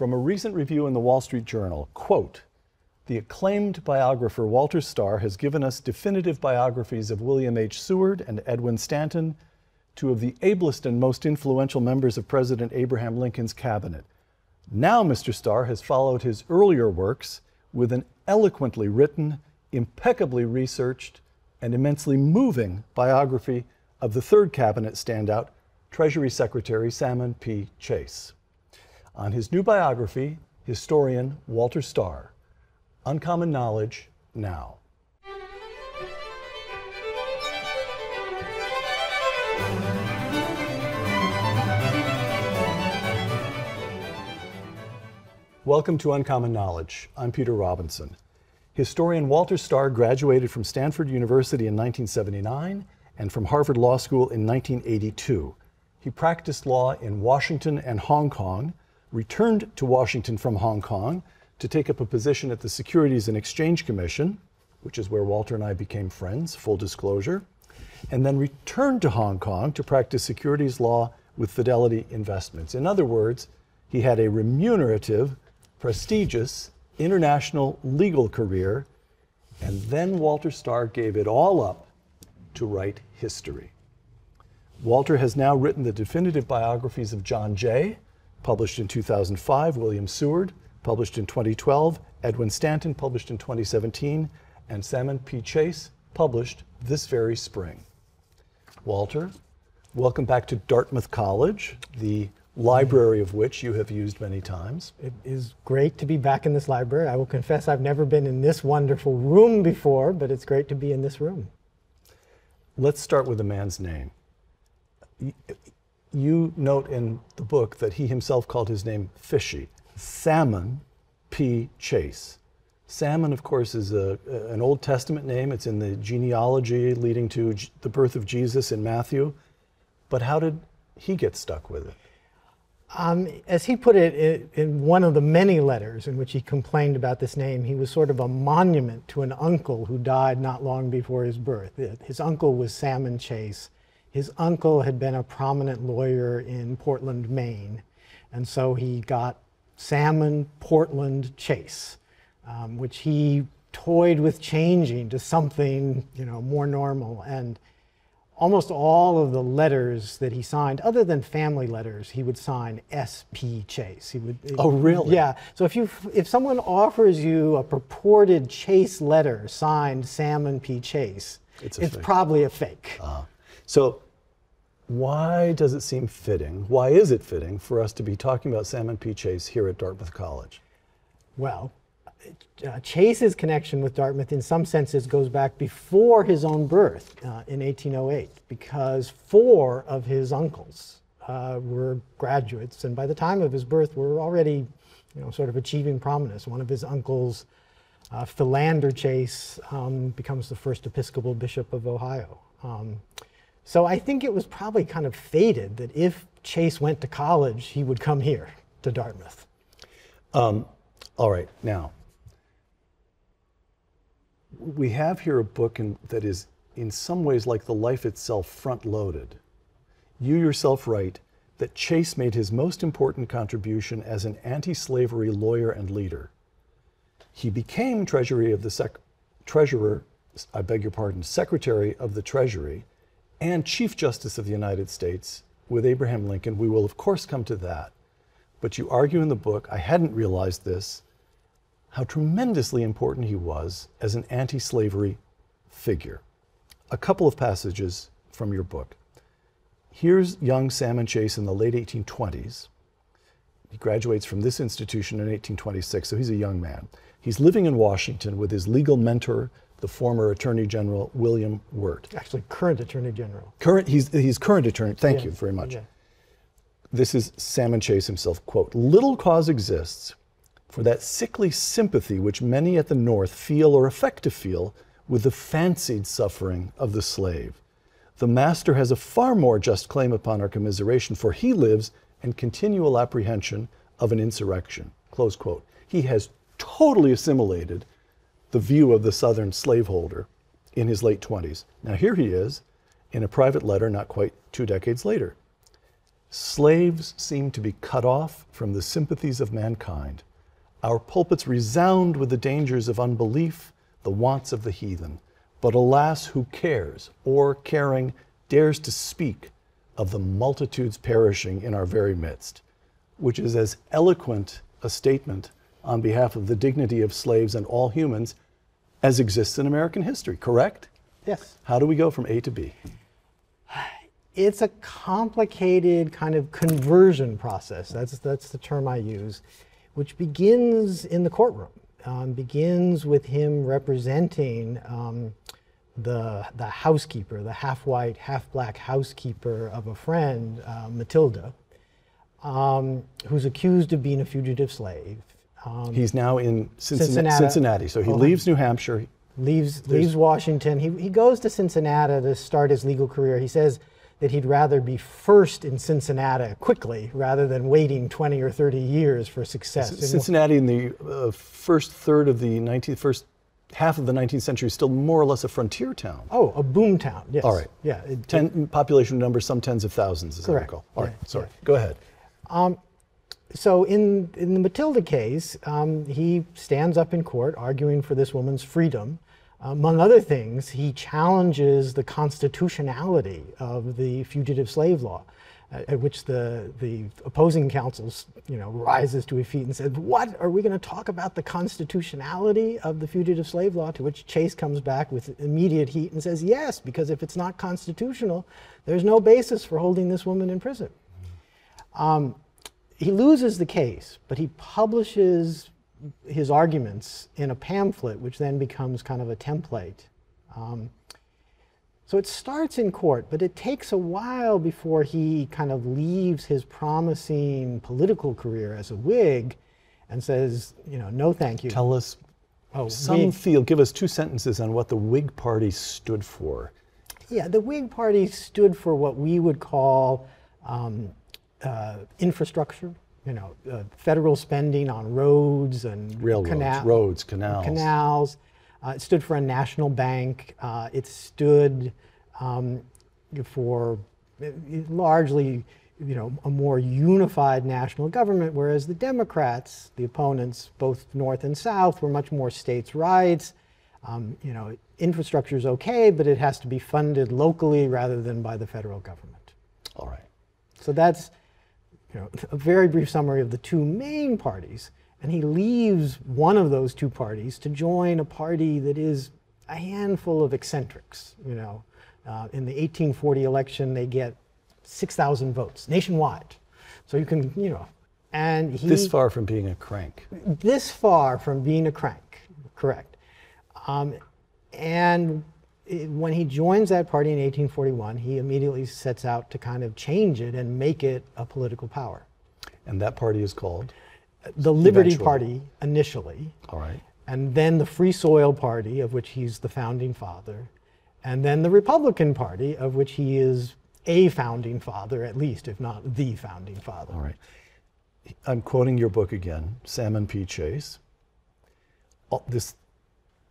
From a recent review in the Wall Street Journal, quote, the acclaimed biographer Walter Stahr has given us definitive biographies of William H. Seward and Edwin Stanton, two of the ablest and most influential members of President Abraham Lincoln's cabinet. Now, Mr. Stahr has followed his earlier works with an eloquently written, impeccably researched, and immensely moving biography of the third cabinet standout, Treasury Secretary Salmon P. Chase. On his new biography, historian Walter Stahr, Uncommon Knowledge Now. Welcome to Uncommon Knowledge. I'm Peter Robinson. Historian Walter Stahr graduated from Stanford University in 1979 and from Harvard Law School in 1982. He practiced law in Washington and Hong Kong, returned to Washington from Hong Kong to take up a position at the Securities and Exchange Commission, which is where Walter and I became friends, full disclosure, and then returned to Hong Kong to practice securities law with Fidelity Investments. In other words, he had a remunerative, prestigious, international legal career, and then Walter Stahr gave it all up to write history. Walter has now written the definitive biographies of John Jay, published in 2005, William Seward, published in 2012, Edwin Stanton, published in 2017, and Salmon P. Chase, published this very spring. Walter, welcome back to Dartmouth College, the library of which you have used many times. It is great to be back in this library. I will confess I've never been in this wonderful room before, but it's great to be in this room. Let's start with the man's name. You note in the book that he himself called his name Fishy, Salmon P. Chase. Salmon, of course, is a, an Old Testament name. It's in the genealogy leading to the birth of Jesus in Matthew. But how did he get stuck with it? Um, as he put it in one of the many letters in which he complained about this name, he was sort of a monument to an uncle who died not long before his birth. His uncle was Salmon Chase. His uncle had been a prominent lawyer in Portland, Maine, and so he got Salmon Portland Chase, um, which he toyed with changing to something you know more normal and almost all of the letters that he signed, other than family letters, he would sign S.P. Chase. He would. Oh, really? Yeah. So if you if someone offers you a purported Chase letter signed Salmon P. Chase, it's, it's probably a fake. Uh, so. Why does it seem fitting? Why is it fitting for us to be talking about Salmon P. Chase here at Dartmouth College? Well, uh, Chase's connection with Dartmouth, in some senses, goes back before his own birth uh, in 1808, because four of his uncles uh, were graduates, and by the time of his birth, were already, you know, sort of achieving prominence. One of his uncles, uh, Philander Chase, um, becomes the first Episcopal bishop of Ohio. Um, so I think it was probably kind of fated that if Chase went to college, he would come here to Dartmouth. Um, all right, now we have here a book in, that is in some ways like the life itself front loaded. You yourself write that Chase made his most important contribution as an anti slavery lawyer and leader. He became Treasury of the Sec- Treasurer, I beg your pardon, Secretary of the Treasury and Chief Justice of the United States with Abraham Lincoln. We will, of course, come to that. But you argue in the book, I hadn't realized this, how tremendously important he was as an anti slavery figure. A couple of passages from your book. Here's young Salmon Chase in the late 1820s. He graduates from this institution in 1826, so he's a young man. He's living in Washington with his legal mentor, the former Attorney General William Wirt. Actually, current Attorney General. Current, he's, he's current attorney. Thank yes. you very much. Yeah. This is Salmon Chase himself. Quote, little cause exists for that sickly sympathy which many at the North feel or affect to feel with the fancied suffering of the slave. The master has a far more just claim upon our commiseration, for he lives in continual apprehension of an insurrection. Close quote. He has totally assimilated the view of the Southern slaveholder in his late 20s. Now, here he is in a private letter not quite two decades later. Slaves seem to be cut off from the sympathies of mankind. Our pulpits resound with the dangers of unbelief, the wants of the heathen. But alas, who cares, or caring, dares to speak of the multitudes perishing in our very midst? Which is as eloquent a statement on behalf of the dignity of slaves and all humans as exists in American history, correct? Yes. How do we go from A to B? It's a complicated kind of conversion process. That's, that's the term I use, which begins in the courtroom, um, begins with him representing um, the, the housekeeper, the half white, half black housekeeper of a friend, uh, Matilda, um, who's accused of being a fugitive slave. Um, He's now in Cincinnati, Cincinnati. So he Oh. leaves New Hampshire. leaves leaves Washington. He, he goes to Cincinnati to start his legal career. He says that he'd rather be first in Cincinnati quickly rather than waiting 20 or 30 years for success. Cincinnati in the uh, first third of the 19th, first half of the 19th century is still more or less a frontier town. oh, a boom town. Yes. All right. Yeah. it- Ten, population number some tens of thousands, as Correct. I recall. All right, Yeah, sorry. yeah. Go ahead. So in in the Matilda case, um, he stands up in court arguing for this woman's freedom. Among other things, he challenges the constitutionality of the fugitive slave law, uh, at which the the opposing counsel, you know, rises to his feet and says, "What are we going to talk about the constitutionality of the fugitive slave law?" To which Chase comes back with immediate heat and says, "Yes, because if it's not constitutional, there's no basis for holding this woman in prison." He loses the case, but he publishes his arguments in a pamphlet, which then becomes kind of a template. Um, so it starts in court, but it takes a while before he kind of leaves his promising political career as a Whig and says, you know, no thank you. Tell us oh, some feel, give us two sentences on what the Whig Party stood for. Yeah, the Whig Party stood for what we would call um, uh, infrastructure, you know, uh, federal spending on roads and Railroads, cana- roads, canals. canals. Uh, it stood for a national bank. Uh, it stood um, for uh, largely, you know, a more unified national government, whereas the Democrats, the opponents, both North and South, were much more states' rights. Um, you know, infrastructure is okay, but it has to be funded locally rather than by the federal government. All right. So that's you know, a very brief summary of the two main parties. And he leaves one of those two parties to join a party that is a handful of eccentrics. You know, uh, in the 1840 election, they get 6,000 votes nationwide. So you can, you know, and he This far from being a crank. this far from being a crank, correct. Um, and when he joins that party in 1841, he immediately sets out to kind of change it and make it a political power. And that party is called? The Liberty Eventually. Party initially, All right. and then the Free Soil Party, of which he's the founding father, and then the Republican Party, of which he is a founding father, at least, if not the founding father. All right. I'm quoting your book again, Salmon P. Chase. All this,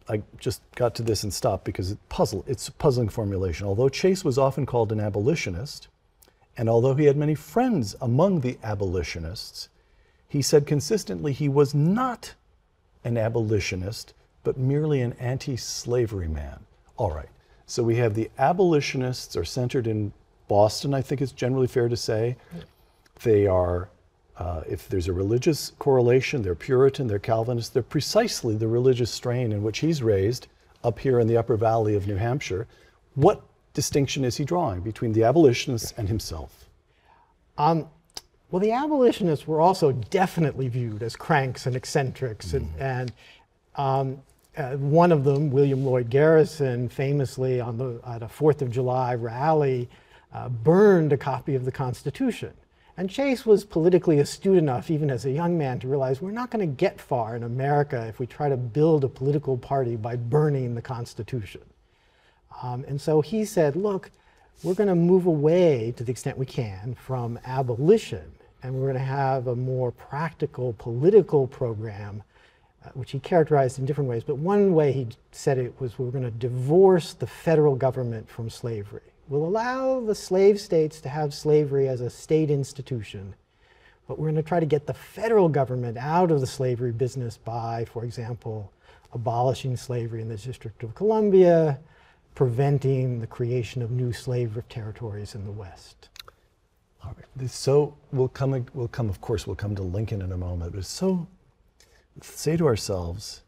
I just got to this and stopped because it puzzle, it's a puzzling formulation. Although Chase was often called an abolitionist, and although he had many friends among the abolitionists, he said consistently he was not an abolitionist, but merely an anti slavery man. All right. So we have the abolitionists are centered in Boston, I think it's generally fair to say. They are, uh, if there's a religious correlation, they're Puritan, they're Calvinist, they're precisely the religious strain in which he's raised up here in the upper valley of New Hampshire. What distinction is he drawing between the abolitionists and himself? Well, the abolitionists were also definitely viewed as cranks and eccentrics, and, and um, uh, one of them, William Lloyd Garrison, famously on the at a Fourth of July rally, uh, burned a copy of the Constitution. And Chase was politically astute enough, even as a young man, to realize we're not going to get far in America if we try to build a political party by burning the Constitution. Um, and so he said, look, we're going to move away to the extent we can from abolition, and we're going to have a more practical political program, uh, which he characterized in different ways. But one way he said it was we're going to divorce the federal government from slavery. We'll allow the slave states to have slavery as a state institution, but we're going to try to get the federal government out of the slavery business by, for example, abolishing slavery in the District of Columbia, preventing the creation of new slave territories in the West. All right. So we'll come. We'll come. Of course, we'll come to Lincoln in a moment. But so say to ourselves.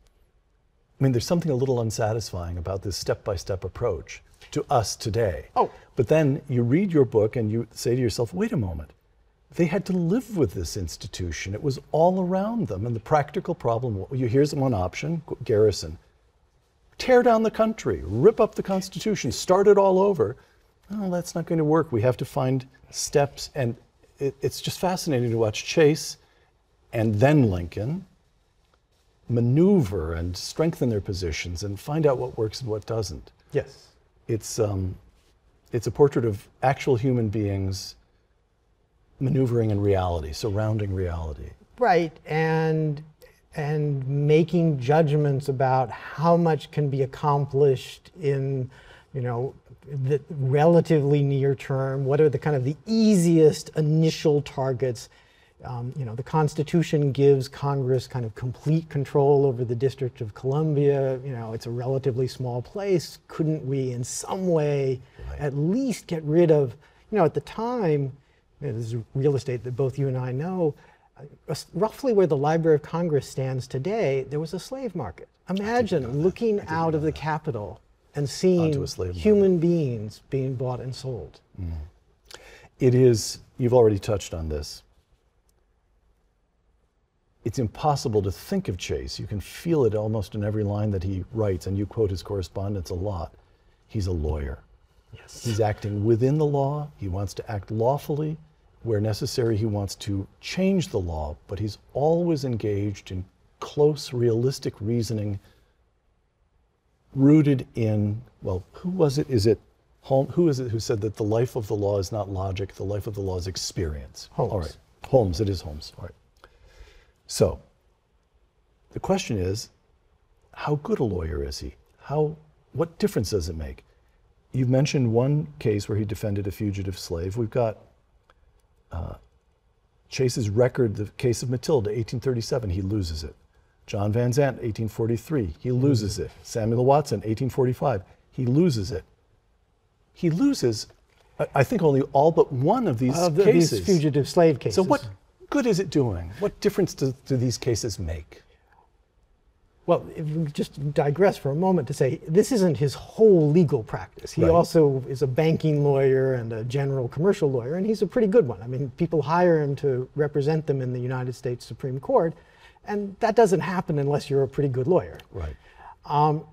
I mean, there's something a little unsatisfying about this step-by-step approach to us today. Oh. But then you read your book and you say to yourself, wait a moment. They had to live with this institution. It was all around them. And the practical problem, you here's one option, Garrison. Tear down the country, rip up the Constitution, start it all over. Oh, that's not going to work. We have to find steps. And it, it's just fascinating to watch Chase and then Lincoln maneuver and strengthen their positions and find out what works and what doesn't. Yes. It's, um, it's a portrait of actual human beings maneuvering in reality, surrounding reality. Right, and and making judgments about how much can be accomplished in, you know, the relatively near term. What are the kind of the easiest initial targets? Um, you know, the Constitution gives Congress kind of complete control over the District of Columbia. You know, it's a relatively small place. Couldn't we, in some way, right. at least get rid of? You know, at the time, you know, this is real estate that both you and I know. Uh, roughly where the Library of Congress stands today, there was a slave market. Imagine looking out of the Capitol and seeing human beings being bought and sold. Mm. It is, you've already touched on this. It's impossible to think of Chase. You can feel it almost in every line that he writes, and you quote his correspondence a lot. He's a lawyer. Yes. He's acting within the law. He wants to act lawfully. Where necessary, he wants to change the law, but he's always engaged in close, realistic reasoning rooted in, well, who was it? Is it Holmes? Who is it who said that the life of the law is not logic, the life of the law is experience? Holmes. All right. Holmes, it is Holmes. All right. So, the question is, how good a lawyer is he? How, what difference does it make? You've mentioned one case where he defended a fugitive slave. We've got uh, Chase's record, the case of Matilda, 1837, he loses it. John Van Zandt, 1843, he loses it. Samuel Watson, 1845, he loses it. He loses, I think, only all but one of these of cases. These fugitive slave cases. So, what good is it doing? What difference do, do these cases make? Well, if we just digress for a moment to say this isn't his whole legal practice. He right. also is a banking lawyer and a general commercial lawyer, and he's a pretty good one. I mean, people hire him to represent them in the United States Supreme Court, and that doesn't happen unless you're a pretty good lawyer. Right. Um,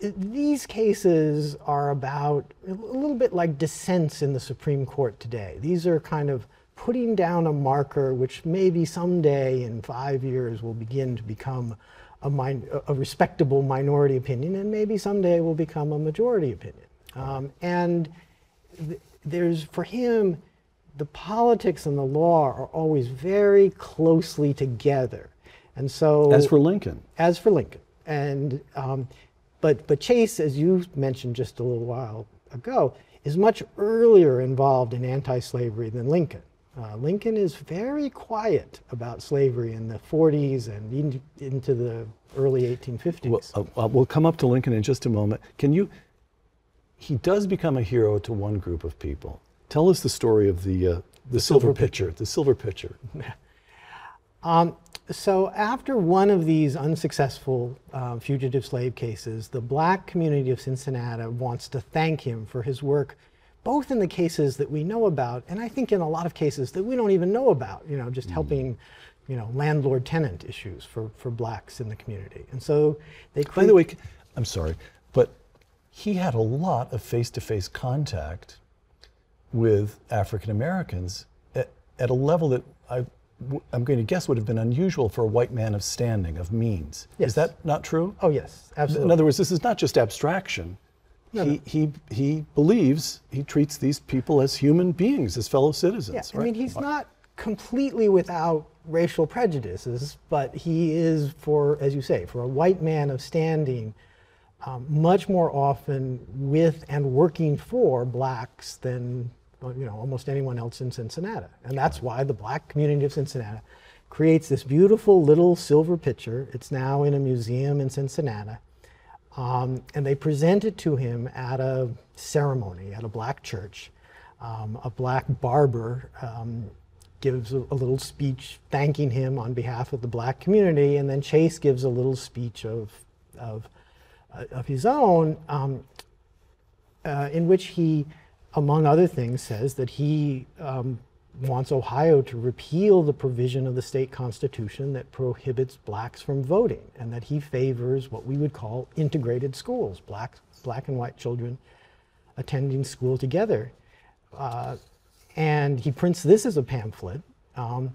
these cases are about a little bit like dissents in the Supreme Court today. These are kind of putting down a marker which maybe someday in five years will begin to become a, min- a respectable minority opinion, and maybe someday will become a majority opinion. Um, and th- there's, for him, the politics and the law are always very closely together. And so, as for Lincoln, as for Lincoln, and um, but but Chase, as you mentioned just a little while ago, is much earlier involved in anti-slavery than Lincoln. Uh, Lincoln is very quiet about slavery in the 40s and in, into the early 1850s. Well, uh, we'll come up to Lincoln in just a moment. Can you? He does become a hero to one group of people. Tell us the story of the uh, the, the, silver, silver pitcher, pitcher. The silver pitcher. um, so after one of these unsuccessful uh, fugitive slave cases, the black community of Cincinnati wants to thank him for his work both in the cases that we know about, and I think in a lot of cases that we don't even know about, you know, just mm. helping, you know, landlord-tenant issues for, for blacks in the community. And so they By the way, I'm sorry, but he had a lot of face-to-face contact with African Americans at, at a level that I, I'm going to guess would have been unusual for a white man of standing, of means. Yes. Is that not true? Oh, yes, absolutely. In other words, this is not just abstraction. No, he, he, he believes he treats these people as human beings, as fellow citizens. Yeah, right? I mean, he's not completely without racial prejudices, but he is, for as you say, for a white man of standing, um, much more often with and working for blacks than you know almost anyone else in Cincinnati, and that's why the black community of Cincinnati creates this beautiful little silver pitcher. It's now in a museum in Cincinnati. Um, and they present it to him at a ceremony at a black church. Um, a black barber um, gives a, a, little speech thanking him on behalf of the black community, and then Chase gives a little speech of, of, uh, of his own um, uh, in which he, among other things, says that he um, wants Ohio to repeal the provision of the state constitution that prohibits blacks from voting, and that he favors what we would call integrated schools, black, black and white children attending school together. Uh, and he prints this as a pamphlet. Um,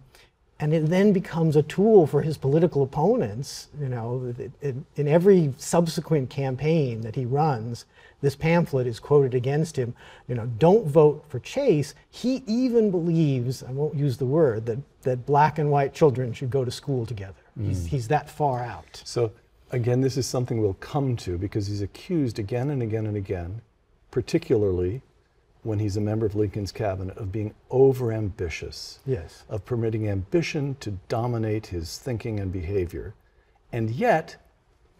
and it then becomes a tool for his political opponents. You know, in, in every subsequent campaign that he runs, this pamphlet is quoted against him. You know, don't vote for Chase. He even believes, I won't use the word, that, that black and white children should go to school together. Mm. He's, he's that far out. So, again, this is something we'll come to because he's accused again and again and again, particularly when he's a member of Lincoln's cabinet, of being overambitious. Yes. Of permitting ambition to dominate his thinking and behavior. And yet,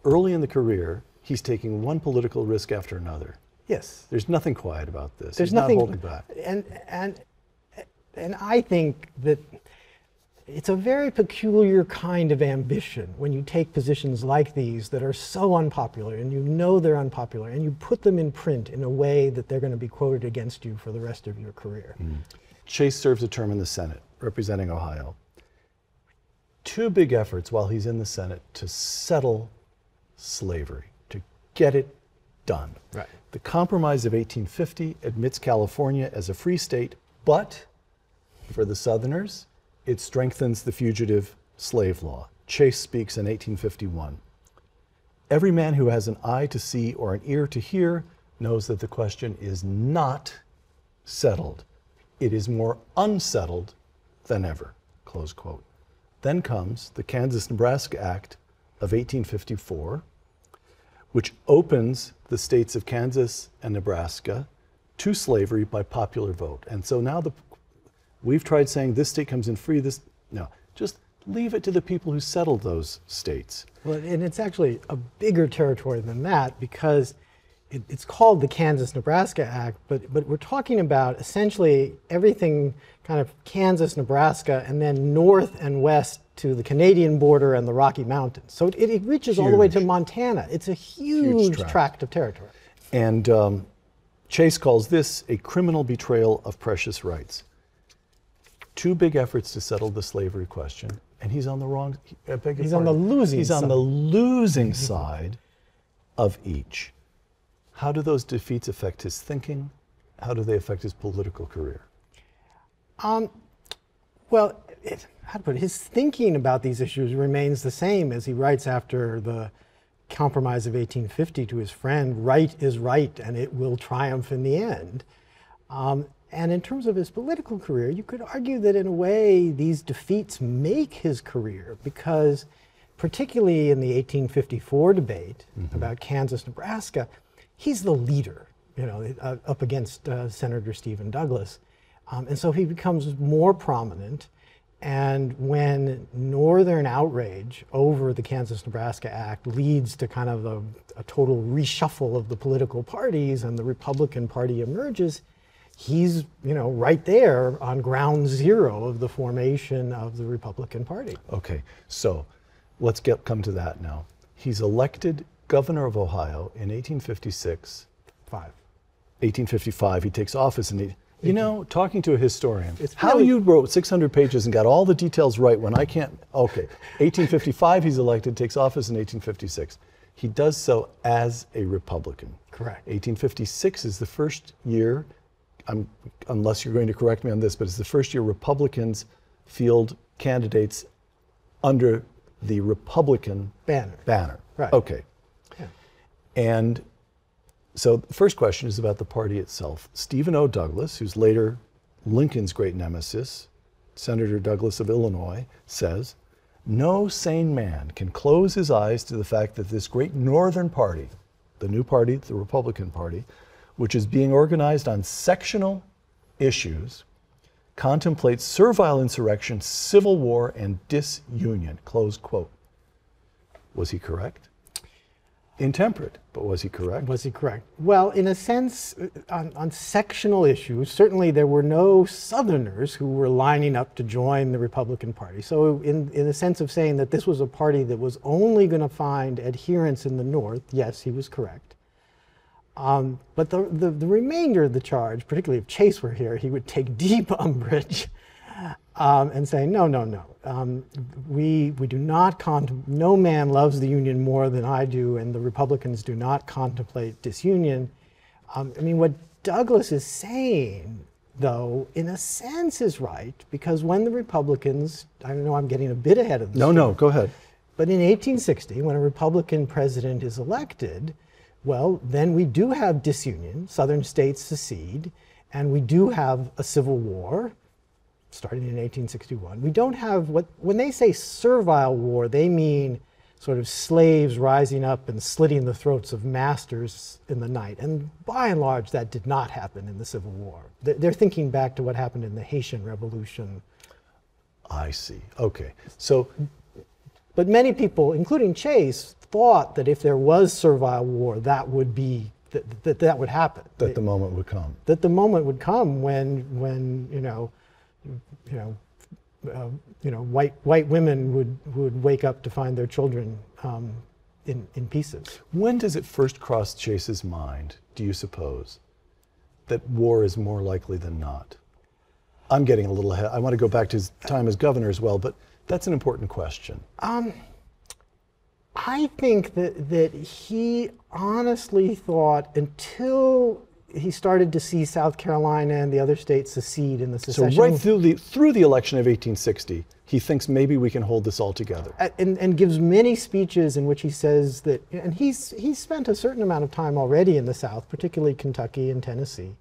early in the career, he's taking one political risk after another. Yes. There's nothing quiet about this. There's he's nothing not holding back. And and and I think that it's a very peculiar kind of ambition when you take positions like these that are so unpopular and you know they're unpopular and you put them in print in a way that they're going to be quoted against you for the rest of your career. Mm. Chase serves a term in the Senate representing Ohio. Two big efforts while he's in the Senate to settle slavery, get it done. Right. The Compromise of 1850 admits California as a free state, but for the Southerners, it strengthens the fugitive slave law. Chase speaks in 1851. Every man who has an eye to see or an ear to hear knows that the question is not settled. It is more unsettled than ever. Close quote. Then comes the Kansas Nebraska Act of 1854, which opens the states of Kansas and Nebraska to slavery by popular vote. And so now the We've tried saying this state comes in free, this, no, just leave it to the people who settled those states. Well, and it's actually a bigger territory than that because it, it's called the Kansas Nebraska Act, but, but we're talking about essentially everything kind of Kansas, Nebraska, and then north and west to the Canadian border and the Rocky Mountains. So it, it reaches huge. all the way to Montana. It's a huge, huge tract. tract. of territory. And um, Chase calls this a criminal betrayal of precious rights two big efforts to settle the slavery question, and he's on the wrong. he's on the losing. He's side. on the losing side of each. How do those defeats affect his thinking? How do they affect his political career? Um, well, it, how to put it, his thinking about these issues remains the same as he writes after the Compromise of 1850 to his friend, right is right and it will triumph in the end. Um, and in terms of his political career, you could argue that in a way these defeats make his career because, particularly in the 1854 debate mm-hmm. about Kansas, Nebraska, he's the leader, you know, uh, up against uh, Senator Stephen Douglas. Um, and so he becomes more prominent. And when Northern outrage over the Kansas Nebraska Act leads to kind of a, a total reshuffle of the political parties and the Republican Party emerges, he's you know right there on ground zero of the formation of the Republican Party. Okay, so let's get come to that now. He's elected governor of Ohio in 1856. Five. 1855. He takes office in. The, you know, talking to a historian, it's how really, you wrote 600 pages and got all the details right when I can't. Okay, 1855 he's elected, takes office in 1856. He does so as a Republican. Correct. 1856 is the first year I'm, unless you're going to correct me on this, but it's the first year Republicans field candidates under the Republican banner. Banner. Right. Okay. Yeah. And so the first question is about the party itself. Stephen O. Douglas, who's later Lincoln's great nemesis, Senator Douglas of Illinois, says, no sane man can close his eyes to the fact that this great Northern party, the new party, the Republican Party, which is being organized on sectional issues, contemplates servile insurrection, civil war, and disunion. Close quote. Was he correct? Intemperate, but was he correct? Was he correct? Well, in a sense, uh, on, on, sectional issues, certainly there were no Southerners who were lining up to join the Republican Party. So, in, in the sense of saying that this was a party that was only going to find adherents in the North, yes, he was correct. Um, but the, the, the, remainder of the charge, particularly if Chase were here, he would take deep umbrage um, and say, no, no, no. Um, we, we do not contemplate, no man loves the Union more than I do, and the Republicans do not contemplate disunion. Um, I mean, what Douglas is saying, though, in a sense is right, because when the Republicans, I know I'm getting a bit ahead of this. No, story, no, go ahead. But in 1860, when a Republican president is elected, well, then we do have disunion, southern states secede, and we do have a civil war starting in 1861. We don't have what, when they say servile war, they mean sort of slaves rising up and slitting the throats of masters in the night. And by and large, that did not happen in the Civil War. They're thinking back to what happened in the Haitian Revolution. I see. Okay. So, but many people, including Chase, thought that if there was servile war, that would be that that, that would happen. That the moment would come. That the moment would come when when you know you know, uh, you know, white white women would would wake up to find their children um, in in pieces. When does it first cross Chase's mind? Do you suppose that war is more likely than not? I'm getting a little ahead. I want to go back to his time as governor as well, but that's an important question. Um, I think that that he honestly thought until he started to see South Carolina and the other states secede in the secession. So right through the through the election of 1860, he thinks maybe we can hold this all together. And, and gives many speeches in which he says that, and he's he's spent a certain amount of time already in the South, particularly Kentucky and Tennessee,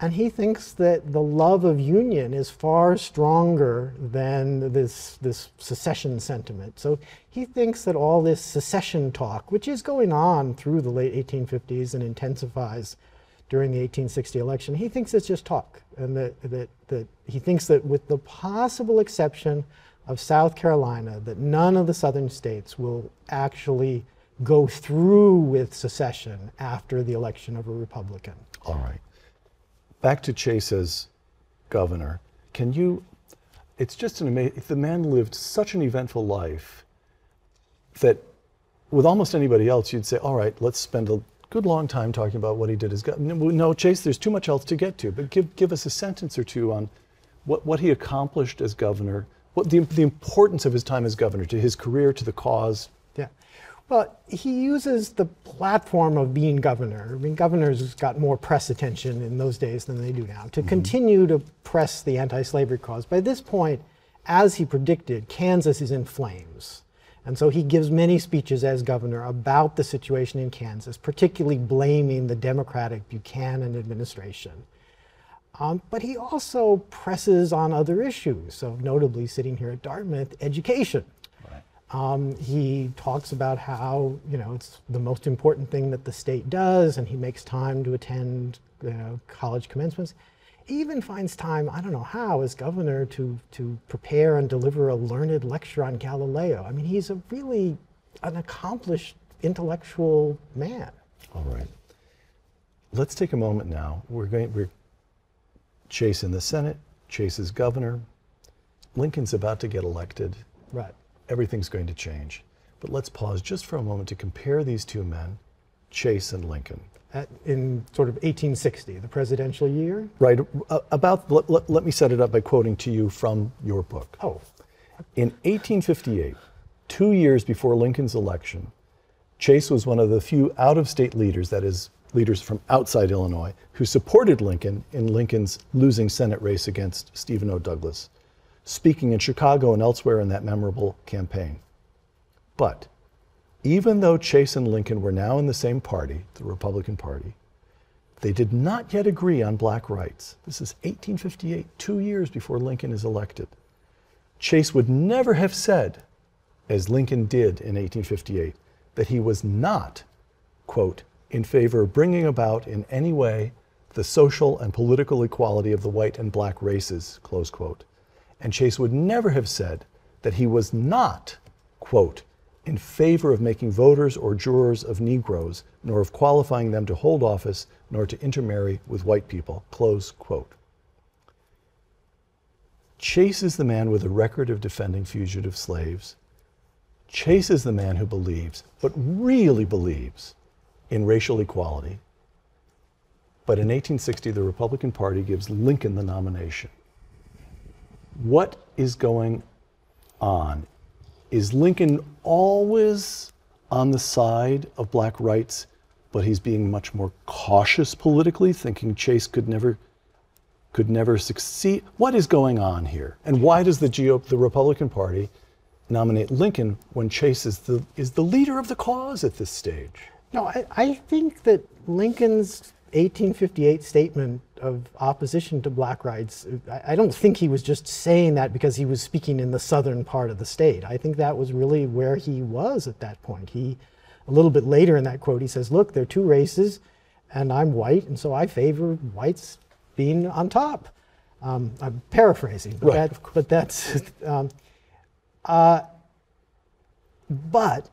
and he thinks that the love of union is far stronger than this this secession sentiment. So he thinks that all this secession talk, which is going on through the late 1850s and intensifies during the 1860 election, he thinks it's just talk. And that, that, that he thinks that with the possible exception of South Carolina, that none of the southern states will actually go through with secession after the election of a Republican. All right. Back to Chase as governor. Can you, it's just an amazing, the man lived such an eventful life that with almost anybody else, you'd say, all right, let's spend a good long time talking about what he did as governor. No, Chase, there's too much else to get to, but give, give us a sentence or two on what, what he accomplished as governor, what the, the importance of his time as governor to his career, to the cause. Yeah. Well, he uses the platform of being governor. I mean, governors got more press attention in those days than they do now to mm-hmm. continue to press the anti slavery cause. By this point, as he predicted, Kansas is in flames. And so he gives many speeches as governor about the situation in Kansas, particularly blaming the Democratic Buchanan administration. Um, but he also presses on other issues, so notably sitting here at Dartmouth, education. Um, he talks about how you know it's the most important thing that the state does, and he makes time to attend you know, college commencements even finds time, I don't know how, as governor to, to prepare and deliver a learned lecture on Galileo. I mean, he's a really an accomplished intellectual man. All right. Let's take a moment now. We're going, we're Chase in the Senate, Chase is governor. Lincoln's about to get elected. Right. Everything's going to change. But let's pause just for a moment to compare these two men, Chase and Lincoln at, in sort of 1860, the presidential year? Right. About, let, let, let, me set it up by quoting to you from your book. Oh. In 1858, two years before Lincoln's election, Chase was one of the few out of state leaders, that is, leaders from outside Illinois, who supported Lincoln in Lincoln's losing Senate race against Stephen O. Douglas, speaking in Chicago and elsewhere in that memorable campaign. But even though Chase and Lincoln were now in the same party, the Republican Party, they did not yet agree on black rights. This is 1858, two years before Lincoln is elected. Chase would never have said, as Lincoln did in 1858, that he was not, quote, in favor of bringing about in any way the social and political equality of the white and black races, close quote. And Chase would never have said that he was not, quote, in favor of making voters or jurors of Negroes, nor of qualifying them to hold office, nor to intermarry with white people, close quote. Chase is the man with a record of defending fugitive slaves. Chase is the man who believes, but really believes, in racial equality. But in 1860, the Republican Party gives Lincoln the nomination. What is going on? Is Lincoln always on the side of black rights, but he's being much more cautious politically, thinking Chase could never could never succeed? What is going on here? And why does the GOP, the Republican Party, nominate Lincoln when Chase is the is the leader of the cause at this stage? No, I, I think that Lincoln's 1858 statement of opposition to black rights, I, I don't think he was just saying that because he was speaking in the southern part of the state. I think that was really where he was at that point. He, a little bit later in that quote, he says, Look, there are two races, and I'm white, and so I favor whites being on top. Um, I'm paraphrasing, but, Right, that, but that's. Um, uh, but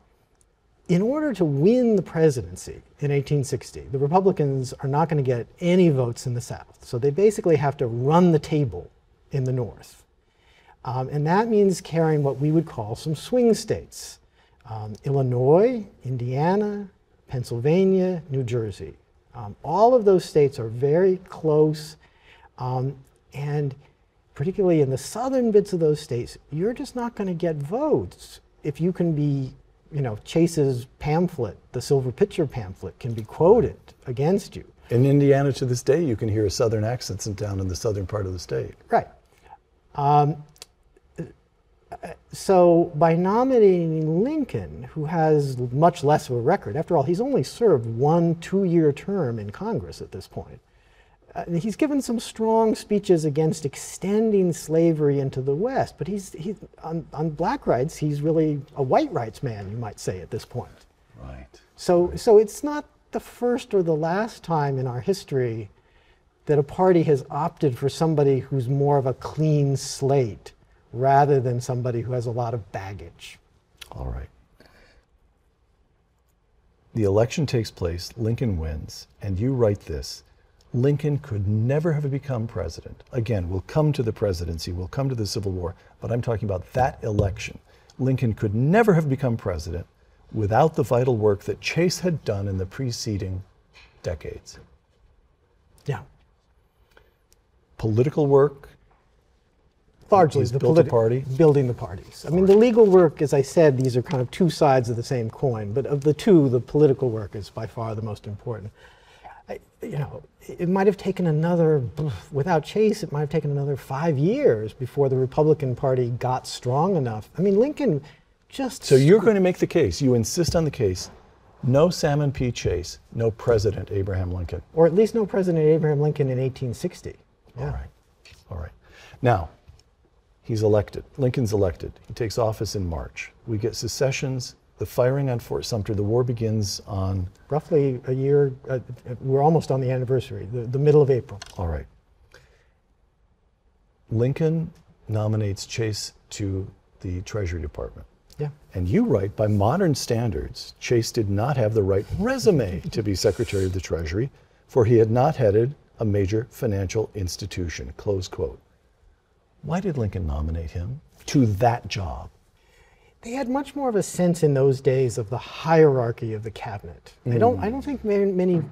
in order to win the presidency in 1860, the Republicans are not going to get any votes in the South. So they basically have to run the table in the North. Um, and that means carrying what we would call some swing states um, Illinois, Indiana, Pennsylvania, New Jersey. Um, all of those states are very close. Um, and particularly in the southern bits of those states, you're just not going to get votes if you can be, you know, Chase's pamphlet, the Silver Pitcher pamphlet, can be quoted against you. In Indiana to this day, you can hear a southern accents down in the southern part of the state. Right. Um, so by nominating Lincoln, who has much less of a record, after all, he's only served one two-year term in Congress at this point. Uh, he's given some strong speeches against extending slavery into the West, but he's, he's on, on black rights, he's really a white rights man, you might say, at this point. Right. So, so it's not the first or the last time in our history that a party has opted for somebody who's more of a clean slate rather than somebody who has a lot of baggage. All right. The election takes place, Lincoln wins, and you write this Lincoln could never have become president. Again, we'll come to the presidency, we'll come to the Civil War, but I'm talking about that election. Lincoln could never have become president without the vital work that Chase had done in the preceding decades. Yeah. Political work, Largely the built politi- party? building the parties. I mean, the legal work, as I said, these are kind of two sides of the same coin. But of the two, the political work is by far the most important. You know, it might have taken another, without Chase, it might have taken another five years before the Republican Party got strong enough. I mean, Lincoln just. So you're going to make the case, you insist on the case, no Salmon P. Chase, no President Abraham Lincoln. Or at least no President Abraham Lincoln in 1860. Yeah. All right. All right. Now, he's elected. Lincoln's elected. He takes office in March. We get secessions, the firing on Fort Sumter. The war begins on, Roughly a year, uh, we're almost on the anniversary, the, the middle of April. all right. Lincoln nominates Chase to the Treasury Department. Yeah. And you write, by modern standards, Chase did not have the right resume to be Secretary of the Treasury, for he had not headed a major financial institution. Close quote. Why did Lincoln nominate him to that job? They had much more of a sense in those days of the hierarchy of the cabinet. I don't. I don't mm. think many, many,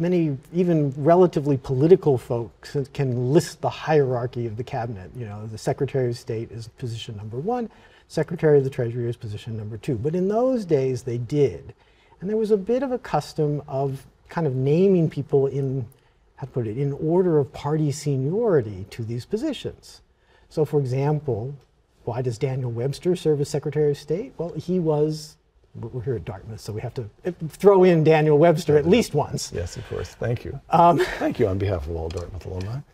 many even relatively political folks can list the hierarchy of the cabinet. You know, the Secretary of State is position number one, Secretary of the Treasury is position number two. But in those days, they did, and there was a bit of a custom of kind of naming people in, how to put it, in order of party seniority to these positions. So, for example, why does Daniel Webster serve as Secretary of State? Well, he was, we're here at Dartmouth, so we have to uh, throw in Daniel Webster at least once. Yes, of course. Thank you. Thank you on behalf of all Dartmouth alumni.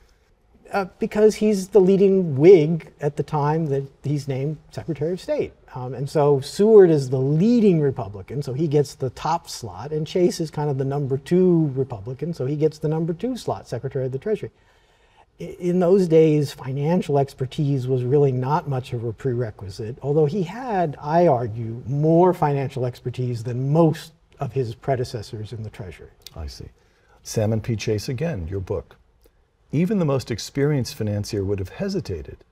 Uh, because he's the leading Whig at the time that he's named Secretary of State. Um, and so Seward is the leading Republican, so he gets the top slot, and Chase is kind of the number two Republican, so he gets the number two slot, Secretary of the Treasury. In those days, financial expertise was really not much of a prerequisite, although he had, I argue, more financial expertise than most of his predecessors in the Treasury. I see. Salmon P. Chase, again, your book. Even the most experienced financier would have hesitated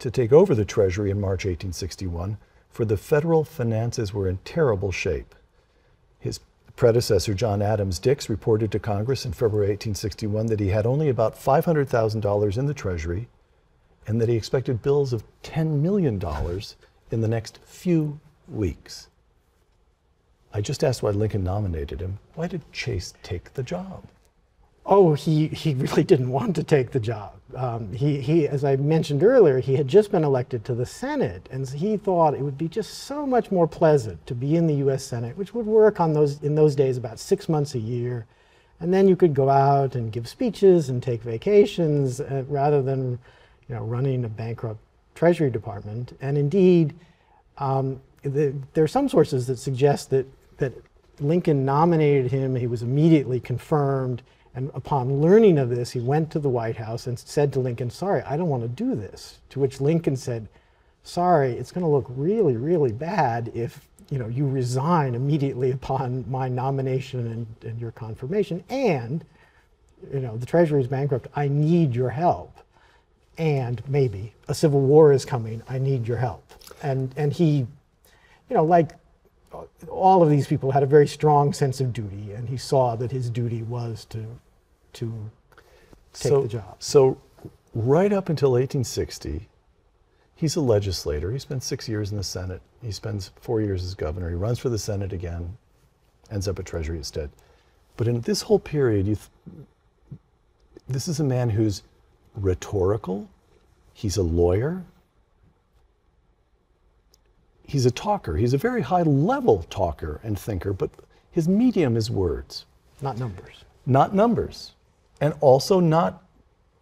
to take over the Treasury in March 1861, for the federal finances were in terrible shape. Predecessor, John Adams Dix, reported to Congress in February 1861 that he had only about $500,000 in the Treasury and that he expected bills of $10 million in the next few weeks. I just asked why Lincoln nominated him. Why did Chase take the job? Oh, he, he really didn't want to take the job. Um, he, he, as I mentioned earlier, he had just been elected to the Senate, and he thought it would be just so much more pleasant to be in the U.S. Senate, which would work on those in those days about six months a year, and then you could go out and give speeches and take vacations uh, rather than, you know, running a bankrupt Treasury Department. And indeed, um, the, there are some sources that suggest that that Lincoln nominated him. He was immediately confirmed and upon learning of this, he went to the White House and said to Lincoln, Sorry, I don't want to do this. To which Lincoln said, Sorry, it's going to look really, really bad if you, know, you resign immediately upon my nomination and, and your confirmation. And you know, the Treasury is bankrupt. I need your help. And maybe a civil war is coming. I need your help. And, and he, you know, like all of these people had a very strong sense of duty, and he saw that his duty was to, to take so, the job. So, right up until 1860, he's a legislator. He spends six years in the Senate. He spends four years as governor. He runs for the Senate again, ends up at Treasury instead. But in this whole period, th- this is a man who's rhetorical. He's a lawyer he's a talker. He's a very high level talker and thinker, but his medium is words. Not numbers. Not numbers. And also not,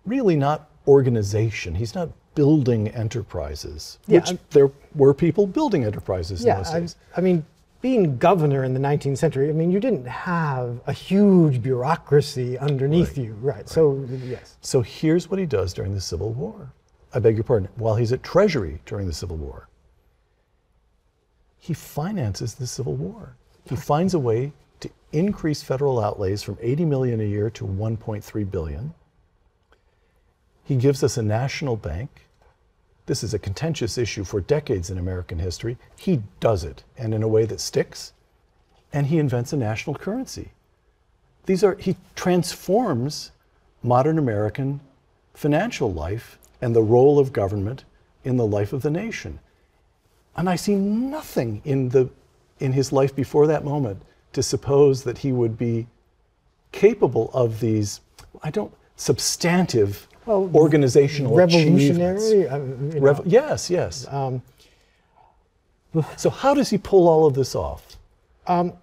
really not organization. He's not building enterprises, yeah, which I'm, there were people building enterprises yeah, in those days. I, I mean, being governor in the 19th century, I mean, you didn't have a huge bureaucracy underneath right. you, right. right? So, yes. So here's what he does during the Civil War. I beg your pardon, while he's at Treasury during the Civil War he finances the Civil War. He finds a way to increase federal outlays from 80 million a year to 1.3 billion. He gives us a national bank. This is a contentious issue for decades in American history. He does it, and in a way that sticks. And he invents a national currency. These are, he transforms modern American financial life and the role of government in the life of the nation. And I see nothing in, the, in his life before that moment to suppose that he would be capable of these, I don't, substantive well, organizational revolutionary. Revo- yes, yes. Um, so how does he pull all of this off? Um,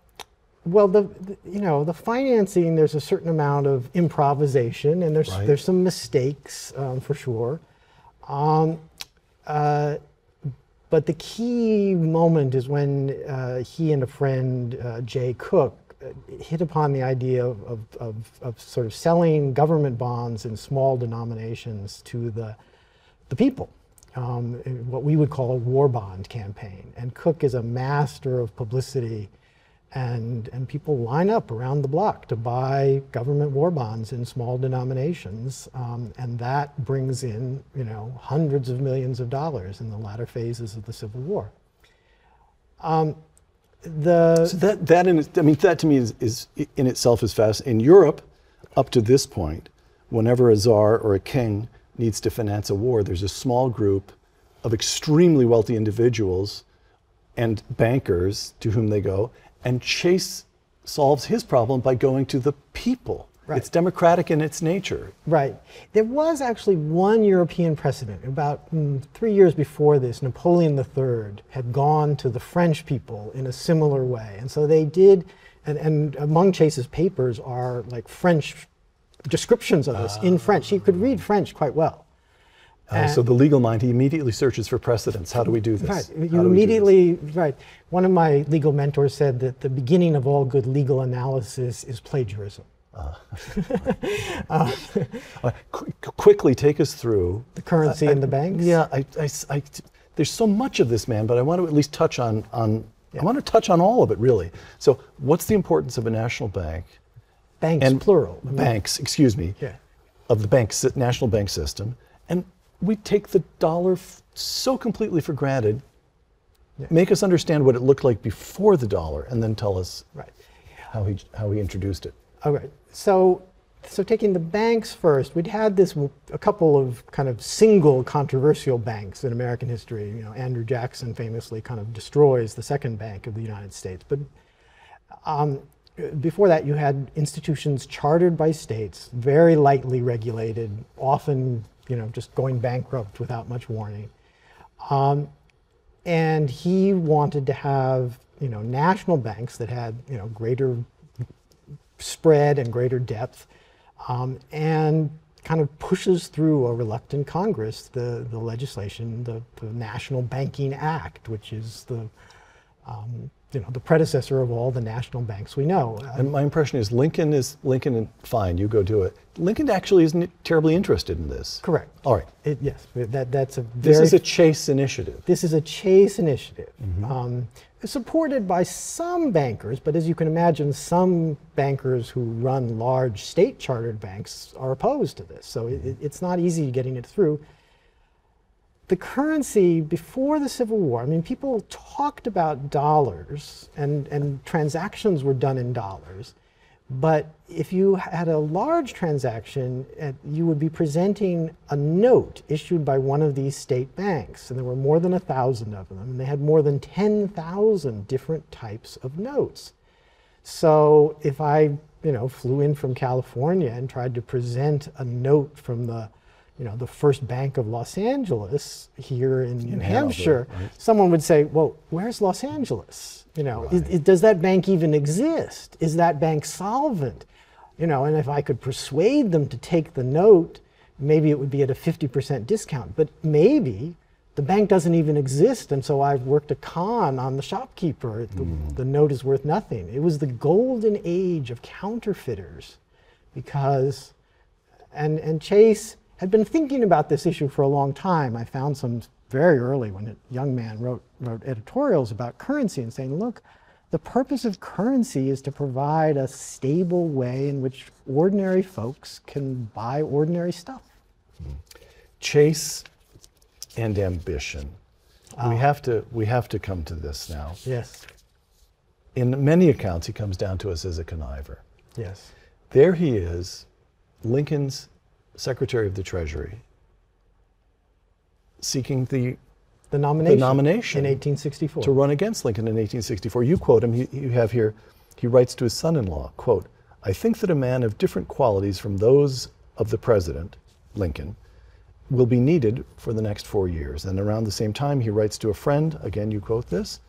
well, the, the, you know the financing. There's a certain amount of improvisation, and there's right. there's some mistakes um, for sure. Um, uh, but the key moment is when uh, he and a friend, uh, Jay Cooke, uh, hit upon the idea of, of, of, sort of selling government bonds in small denominations to the, the people, um, what we would call a war bond campaign. And Cooke is a master of publicity and, and people line up around the block to buy government war bonds in small denominations, um, and that brings in you know hundreds of millions of dollars in the latter phases of the Civil War. Um, the so that that in, I mean that to me is, is in itself is fast. In Europe, up to this point, whenever a czar or a king needs to finance a war, there's a small group of extremely wealthy individuals and bankers to whom they go, and Chase solves his problem by going to the people. Right. It's democratic in its nature. Right. There was actually one European precedent. About mm, three years before this, Napoleon III had gone to the French people in a similar way. And so they did, and, and among Chase's papers are like French descriptions of this in French. He could read French quite well. Uh, so the legal mind, he immediately searches for precedents. How do we do this? Right. You immediately, right. One of my legal mentors said that the beginning of all good legal analysis is plagiarism. Uh, qu- quickly take us through. The currency and the banks? Yeah, I, I I- there's so much of this, man, but I want to at least touch on, on Yeah. I want to touch on all of it, really. So, what's the importance of a national bank? Banks, plural. Banks, excuse me, Yeah. of the bank, national bank system. And we take the dollar f- so completely for granted. Yeah. Make us understand what it looked like before the dollar, and then tell us Right. how he, how he introduced it. All right. So, so taking the banks first, we'd had this w- a couple of kind of single controversial banks in American history. You know, Andrew Jackson famously kind of destroys the second bank of the United States. But um, before that, you had institutions chartered by states, very lightly regulated, often you know just going bankrupt without much warning. Um, and he wanted to have you know national banks that had you know greater spread and greater depth, um, and kind of pushes through a reluctant Congress the, the legislation, the, the National Banking Act, which is the um, you know the predecessor of all the national banks we know. Uh, And my impression is Lincoln is Lincoln and fine, you go do it. Lincoln actually isn't terribly interested in this. correct. All right. It, yes, that, that's a Very, This is a Chase initiative. This is a Chase initiative, um, supported by some bankers, but as you can imagine, some bankers who run large state chartered banks are opposed to this. So it, it- it's not easy getting it through. The currency before the Civil War, I mean, people talked about dollars and, and transactions were done in dollars. But if you had a large transaction, uh, you would be presenting a note issued by one of these state banks, and there were more than a thousand of them, and they had more than 10,000 different types of notes. So if I, you know, flew in from California and tried to present a note from the, you know, the first bank of Los Angeles here in, New Hanover, Hampshire, right. someone would say, "Well, where's Los Angeles? You know, is, is- does that bank even exist? Is that bank solvent? You know, and if I could persuade them to take the note, maybe it would be at a 50% discount. But maybe the bank doesn't even exist, and so I've worked a con on the shopkeeper. The, hmm. the note is worth nothing. It was the golden age of counterfeiters because and, and Chase had been thinking about this issue for a long time. I found some very early when a young man wrote, wrote editorials about currency and saying, look, the purpose of currency is to provide a stable way in which ordinary folks can buy ordinary stuff. Chase and ambition. Ah. We have to we have to come to this now. Yes, In many accounts, he comes down to us as a conniver. yes. There he is, Lincoln's Secretary of the Treasury, seeking the The nomination, nomination in 1864. to run against Lincoln in 1864. You quote him, he, you have here, he writes to his son-in-law, quote, I think that a man of different qualities from those of the president, Lincoln, will be needed for the next four years. And around the same time, he writes to a friend, again, you quote this,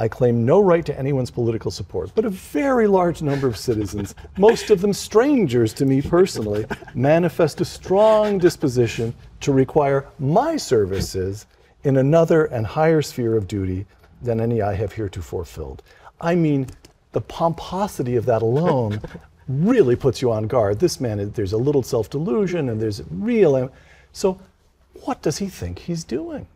I claim no right to anyone's political support, but a very large number of citizens, most of them strangers to me personally, manifest a strong disposition to require my services in another and higher sphere of duty than any I have heretofore filled. I mean, the pomposity of that alone really puts you on guard. This man, there's a little self delusion and there's real. So, what does he think he's doing?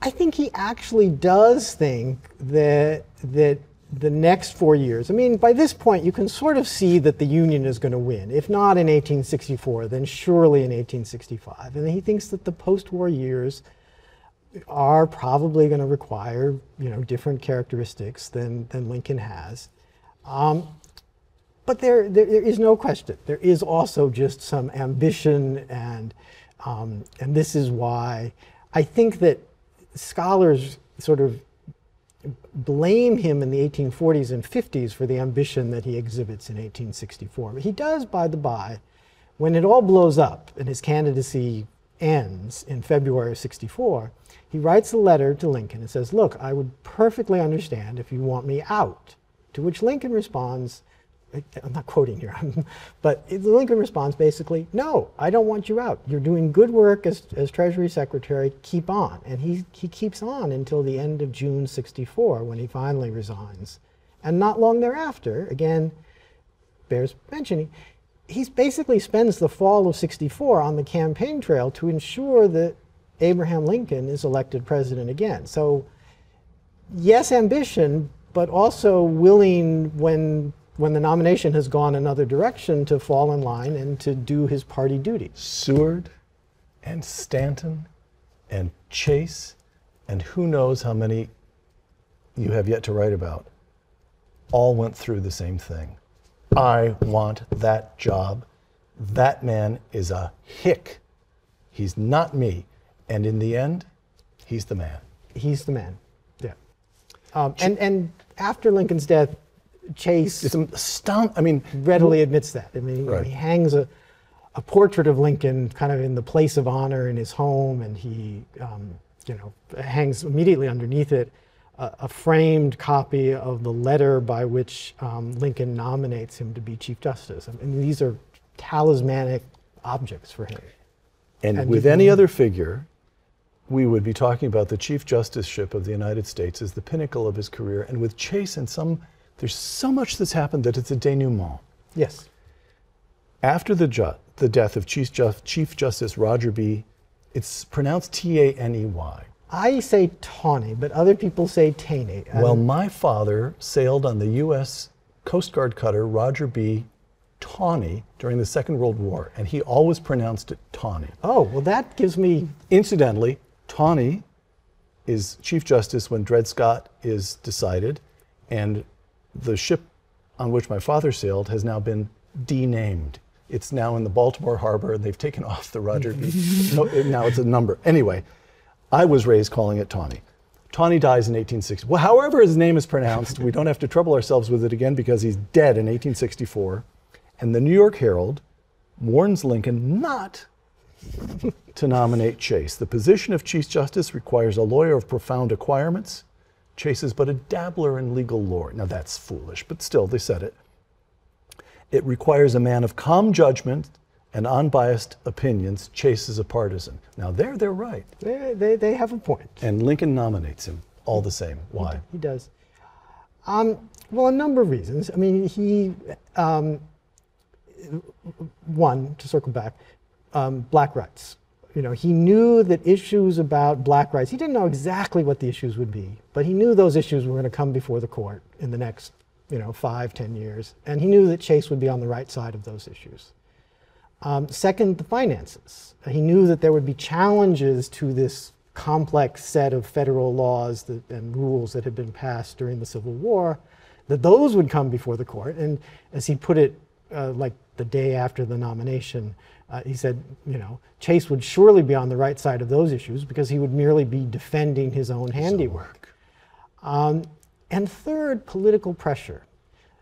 I think he actually does think that that the next four years. I mean, by this point, you can sort of see that the Union is going to win. If not in 1864, then surely in 1865. And he thinks that the post-war years are probably going to require, you know, different characteristics than than Lincoln has. Um, but there, there, there is no question. There is also just some ambition, and um, and this is why I think that scholars sort of blame him in the 1840s and 50s for the ambition that he exhibits in 1864. But he does, by the by, when it all blows up and his candidacy ends in February of 64, he writes a letter to Lincoln and says, Look, I would perfectly understand if you want me out. To which Lincoln responds, I'm not quoting here, but Lincoln responds basically, no, I don't want you out. You're doing good work as, as Treasury Secretary, keep on. And he, he keeps on until the end of June 64 when he finally resigns. And not long thereafter, again, bears mentioning, he basically spends the fall of 64 on the campaign trail to ensure that Abraham Lincoln is elected president again. So, yes, ambition, but also willing when when the nomination has gone another direction to fall in line and to do his party duty. Seward and Stanton and Chase and who knows how many you have yet to write about all went through the same thing. I want that job. That man is a hick. He's not me. And in the end, he's the man. He's the man. Yeah. Um, and, and after Lincoln's death, Chase it's astound. I mean, readily admits that. I mean, right. he hangs a, a portrait of Lincoln kind of in the place of honor in his home, and he, um, you know, hangs immediately underneath it a, a, framed copy of the letter by which um, Lincoln nominates him to be Chief Justice. I mean, these are talismanic objects for him. And, and with any other figure, we would be talking about the Chief Justiceship of the United States as the pinnacle of his career. And with Chase and some there's so much that's happened that it's a denouement. Yes. After the, ju- the death of Chief, Ju- Chief Justice Roger B., it's pronounced T A N E Y. I say Tawny, but other people say Taney. Um, well, my father sailed on the U.S. Coast Guard cutter Roger B. Taney during the Second World War, and he always pronounced it Tawny. Oh, well, that gives me. Incidentally, Taney is Chief Justice when Dred Scott is decided, and the ship on which my father sailed has now been denamed. It's now in the Baltimore harbor, and they've taken off the Roger B. no, now it's a number. Anyway, I was raised calling it Taney. Taney dies in 1860. Well, however his name is pronounced, we don't have to trouble ourselves with it again because he's dead in 1864. And the New York Herald warns Lincoln not to nominate Chase. The position of Chief Justice requires a lawyer of profound acquirements Chase is but a dabbler in legal lore. Now that's foolish, but still, they said it. It requires a man of calm judgment and unbiased opinions. Chase is a partisan. Now there, they're right. They, they, they have a point. And Lincoln nominates him all the same. Why? He, does. Um, well, a number of reasons. I mean, he, um, one, to circle back, um, black rights you know, he knew that issues about black rights, he didn't know exactly what the issues would be, but he knew those issues were going to come before the court in the next, you know, five, ten years. And he knew that Chase would be on the right side of those issues. Um, second, the finances. He knew that there would be challenges to this complex set of federal laws that, and rules that had been passed during the Civil War, that those would come before the court. And as he put it, uh, like the day after the nomination, uh, he said, you know, Chase would surely be on the right side of those issues because he would merely be defending his own handiwork. Um, and third, political pressure.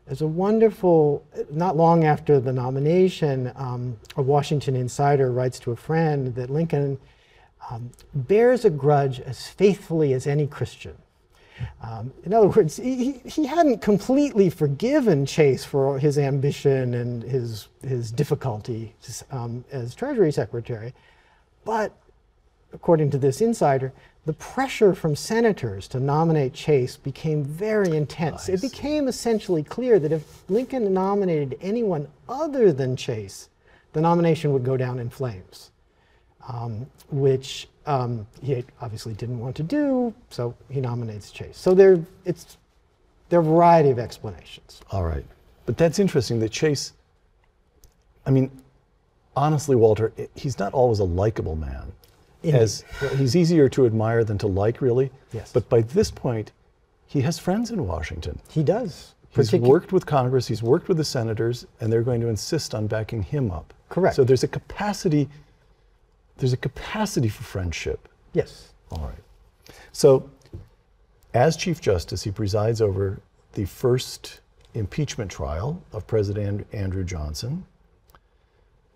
There's a wonderful, not long after the nomination, um, a Washington insider writes to a friend that Lincoln um, bears a grudge as faithfully as any Christian. Um, in other words, he, he hadn't completely forgiven Chase for his ambition and his, his difficulty um, as Treasury Secretary, but according to this insider, the pressure from senators to nominate Chase became very intense. Nice. It became essentially clear that if Lincoln nominated anyone other than Chase, the nomination would go down in flames, um, which um, he obviously didn't want to do, so he nominates Chase. So there, it's, there are a variety of explanations. All right. But that's interesting that Chase, I mean, honestly, Walter, he's not always a likable man. As he's easier to admire than to like, really. Yes. But by this point, he has friends in Washington. He does. He's Particu- worked with Congress, he's worked with the senators, and they're going to insist on backing him up. Correct. So there's a capacity there's a capacity for friendship. Yes. All right. So, as Chief Justice, he presides over the first impeachment trial of President Andrew Johnson.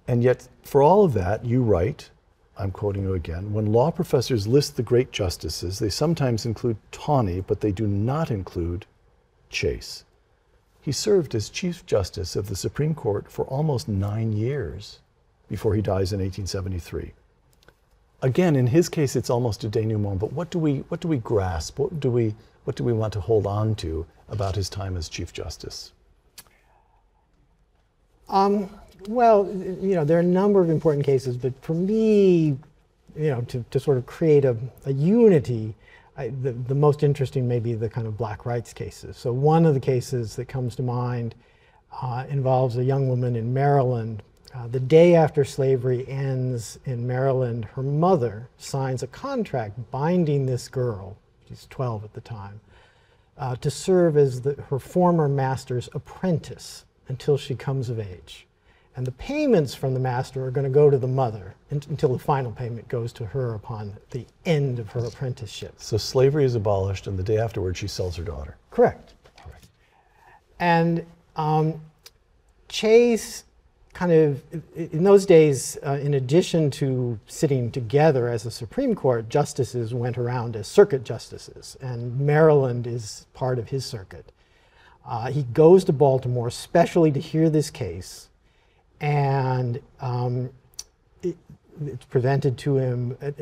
And yet, for all of that, you write, I'm quoting you again, when law professors list the great justices, they sometimes include Tawney, but they do not include Chase. He served as Chief Justice of the Supreme Court for almost nine years before he dies in 1873. Again, in his case, it's almost a denouement, but what do we, what do we grasp? What do we, what do we want to hold on to about his time as Chief Justice? Um, well, you know, there are a number of important cases, but for me, you know, to, to sort of create a, a unity, I, the, the most interesting may be the kind of black rights cases. So one of the cases that comes to mind uh, involves a young woman in Maryland. Uh, the day after slavery ends in Maryland, her mother signs a contract binding this girl, she's 12 at the time, uh, to serve as the, her former master's apprentice until she comes of age. And the payments from the master are going to go to the mother until the final payment goes to her upon the end of her apprenticeship. So slavery is abolished, and the day afterward, she sells her daughter. Correct. And um, Chase kind of, in those days, uh, in addition to sitting together as a Supreme Court, justices went around as circuit justices, and Maryland is part of his circuit. Uh, he goes to Baltimore especially to hear this case, and um, it, it's presented to him. Uh,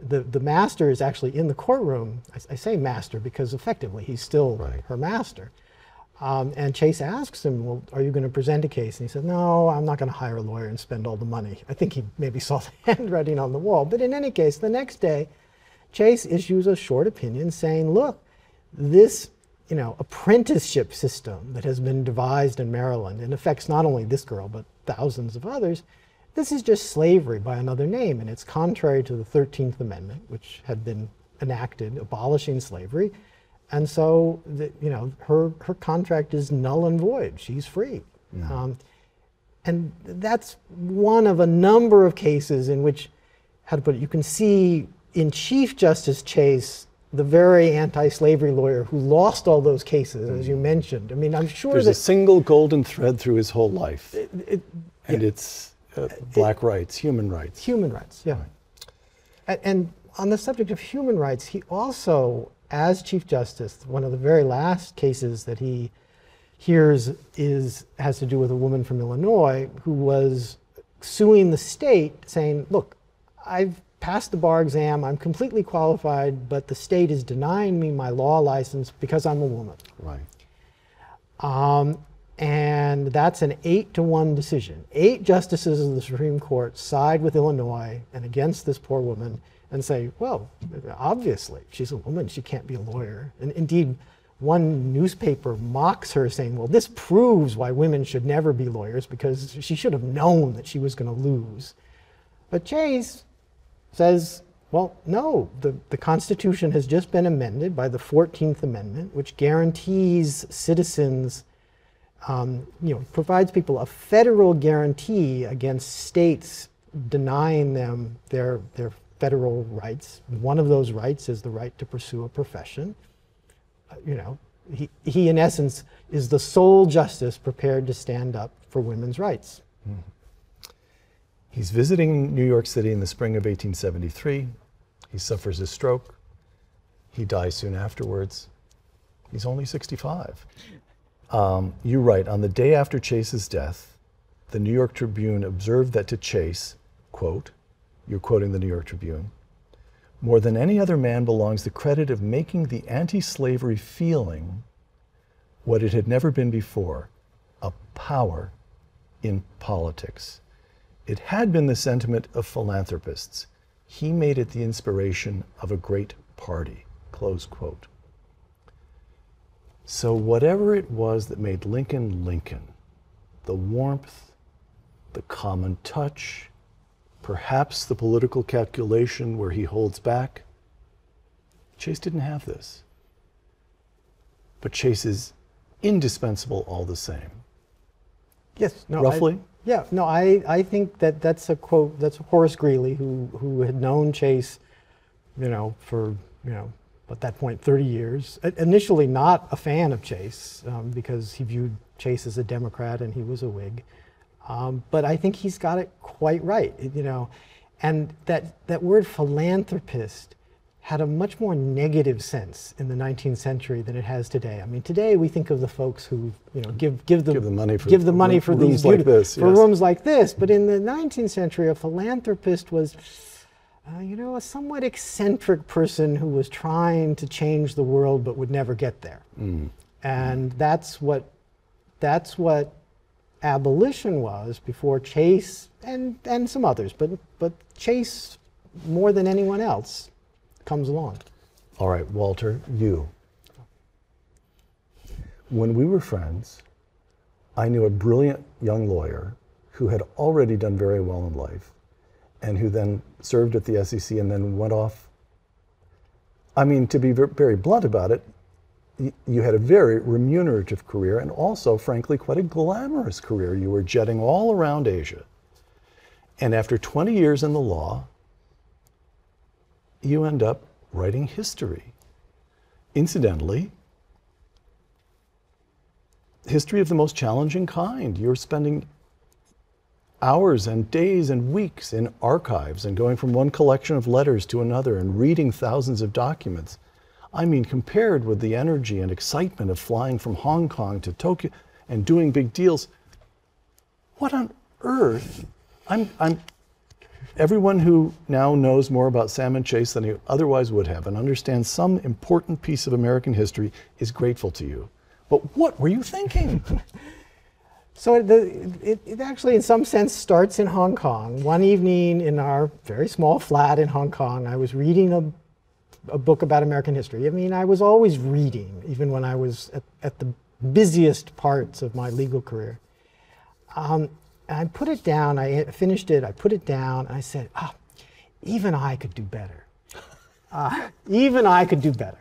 the, the master is actually in the courtroom. I, I say master because effectively he's still right. her master. Um, and Chase asks him, Well, are you going to present a case? And he said, No, I'm not going to hire a lawyer and spend all the money. I think he maybe saw the handwriting on the wall. But in any case, the next day, Chase issues a short opinion saying, Look, this you know, apprenticeship system that has been devised in Maryland and affects not only this girl, but thousands of others, this is just slavery by another name. And it's contrary to the 13th Amendment, which had been enacted abolishing slavery. And so, the, you know, her, her contract is null and void. She's free. Yeah. Um, and that's one of a number of cases in which, how to put it, you can see in Chief Justice Chase the very anti-slavery lawyer who lost all those cases, as you mm. mentioned. I mean, I'm sure there's a single golden thread through his whole life, it, it, and yeah. it's uh, black it, rights, human rights. Human rights, yeah. Right. And on the subject of human rights, he also, as Chief Justice, one of the very last cases that he hears is has to do with a woman from Illinois who was suing the state, saying, "Look, I've passed the bar exam, I'm completely qualified, but the state is denying me my law license because I'm a woman. Right. Um, and that's an eight to one decision. Eight justices of the Supreme Court side with Illinois and against this poor woman and say, well, obviously, she's a woman, she can't be a lawyer. And indeed, one newspaper mocks her, saying, well, this proves why women should never be lawyers because she should have known that she was going to lose. But Chase says, well, no, the, the Constitution has just been amended by the 14th Amendment, which guarantees citizens, um, you know, provides people a federal guarantee against states denying them their, their federal rights. One of those rights is the right to pursue a profession. Uh, you know, he, he, in essence, is the sole justice prepared to stand up for women's rights. Mm. He's visiting New York City in the spring of 1873. He suffers a stroke. He dies soon afterwards. He's only 65. Um, you write, on the day after Chase's death, the New York Tribune observed that to Chase, quote, you're quoting the New York Tribune, more than any other man belongs the credit of making the anti slavery feeling what it had never been before a power in politics. It had been the sentiment of philanthropists. He made it the inspiration of a great party. Close quote. So, whatever it was that made Lincoln Lincoln, the warmth, the common touch, perhaps the political calculation where he holds back, Chase didn't have this. But Chase is indispensable all the same. Yes, no, roughly. I, yeah, no, I, I think that that's a quote. That's Horace Greeley, who who had known Chase, you know, for you know at that point 30 years. Initially, not a fan of Chase um, because he viewed Chase as a Democrat and he was a Whig. Um, but I think he's got it quite right, you know. And that that word philanthropist had a much more negative sense in the 19th century than it has today. I mean, today we think of the folks who, you know, give give the Give the money for give the money for rooms these like this, for yes. rooms like this. But in the 19th century, a philanthropist was, uh, you know, a somewhat eccentric person who was trying to change the world but would never get there. Mm. And that's what that's what abolition was before Chase and, and some others, but but Chase more than anyone else comes along. All right, Walter, you. When we were friends, I knew a brilliant young lawyer who had already done very well in life and who then served at the SEC and then went off. I mean, to be very blunt about it, you had a very remunerative career and also, frankly, quite a glamorous career. You were jetting all around Asia. And after 20 years in the law, you end up writing history. Incidentally, history of the most challenging kind. You're spending hours and days and weeks in archives and going from one collection of letters to another and reading thousands of documents. I mean, compared with the energy and excitement of flying from Hong Kong to Tokyo and doing big deals, what on earth? I'm, I'm, everyone who now knows more about Salmon Chase than he otherwise would have and understands some important piece of American history is grateful to you. But what were you thinking? So the, it, it actually, in some sense, starts in Hong Kong. One evening in our very small flat in Hong Kong, I was reading a, a book about American history. I mean, I was always reading, even when I was at, at the busiest parts of my legal career. Um, I put it down, I finished it, I put it down, and I said, ah, even I could do better. Uh, even I could do better.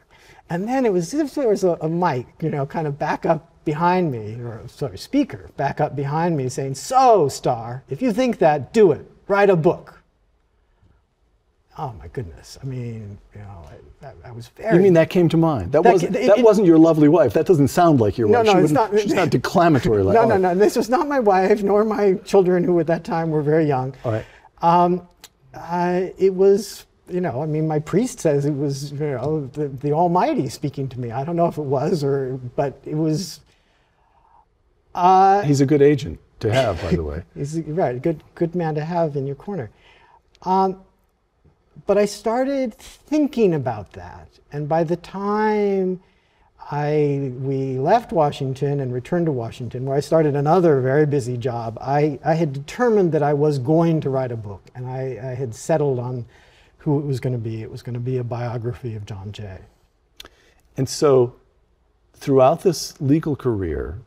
And then it was as if there was a, a mic, you know, kind of back up behind me, or sorry, speaker back up behind me saying, So, Stahr, if you think that, do it. Write a book. Oh my goodness. I mean, you know, I, I, I was very. You mean that came to mind? That, That wasn't, it- that it- wasn't your lovely wife. That doesn't sound like your No, wife. no, She it's wouldn't- She's not declamatory like No, no, no. This was not my wife nor my children, who at that time were very young. All right. Um, uh, it was, you know, I mean, my priest says it was, you know, the, the Almighty speaking to me. I don't know if it was or, but it was. Uh, He's a good agent to have, by the way. He's right, good, good man to have in your corner. Um, but I started thinking about that, and by the time I we left Washington and returned to Washington, where I started another very busy job, I, I had determined that I was going to write a book, and I, I had settled on who it was going to be. It was going to be a biography of John Jay. And so, throughout this legal career,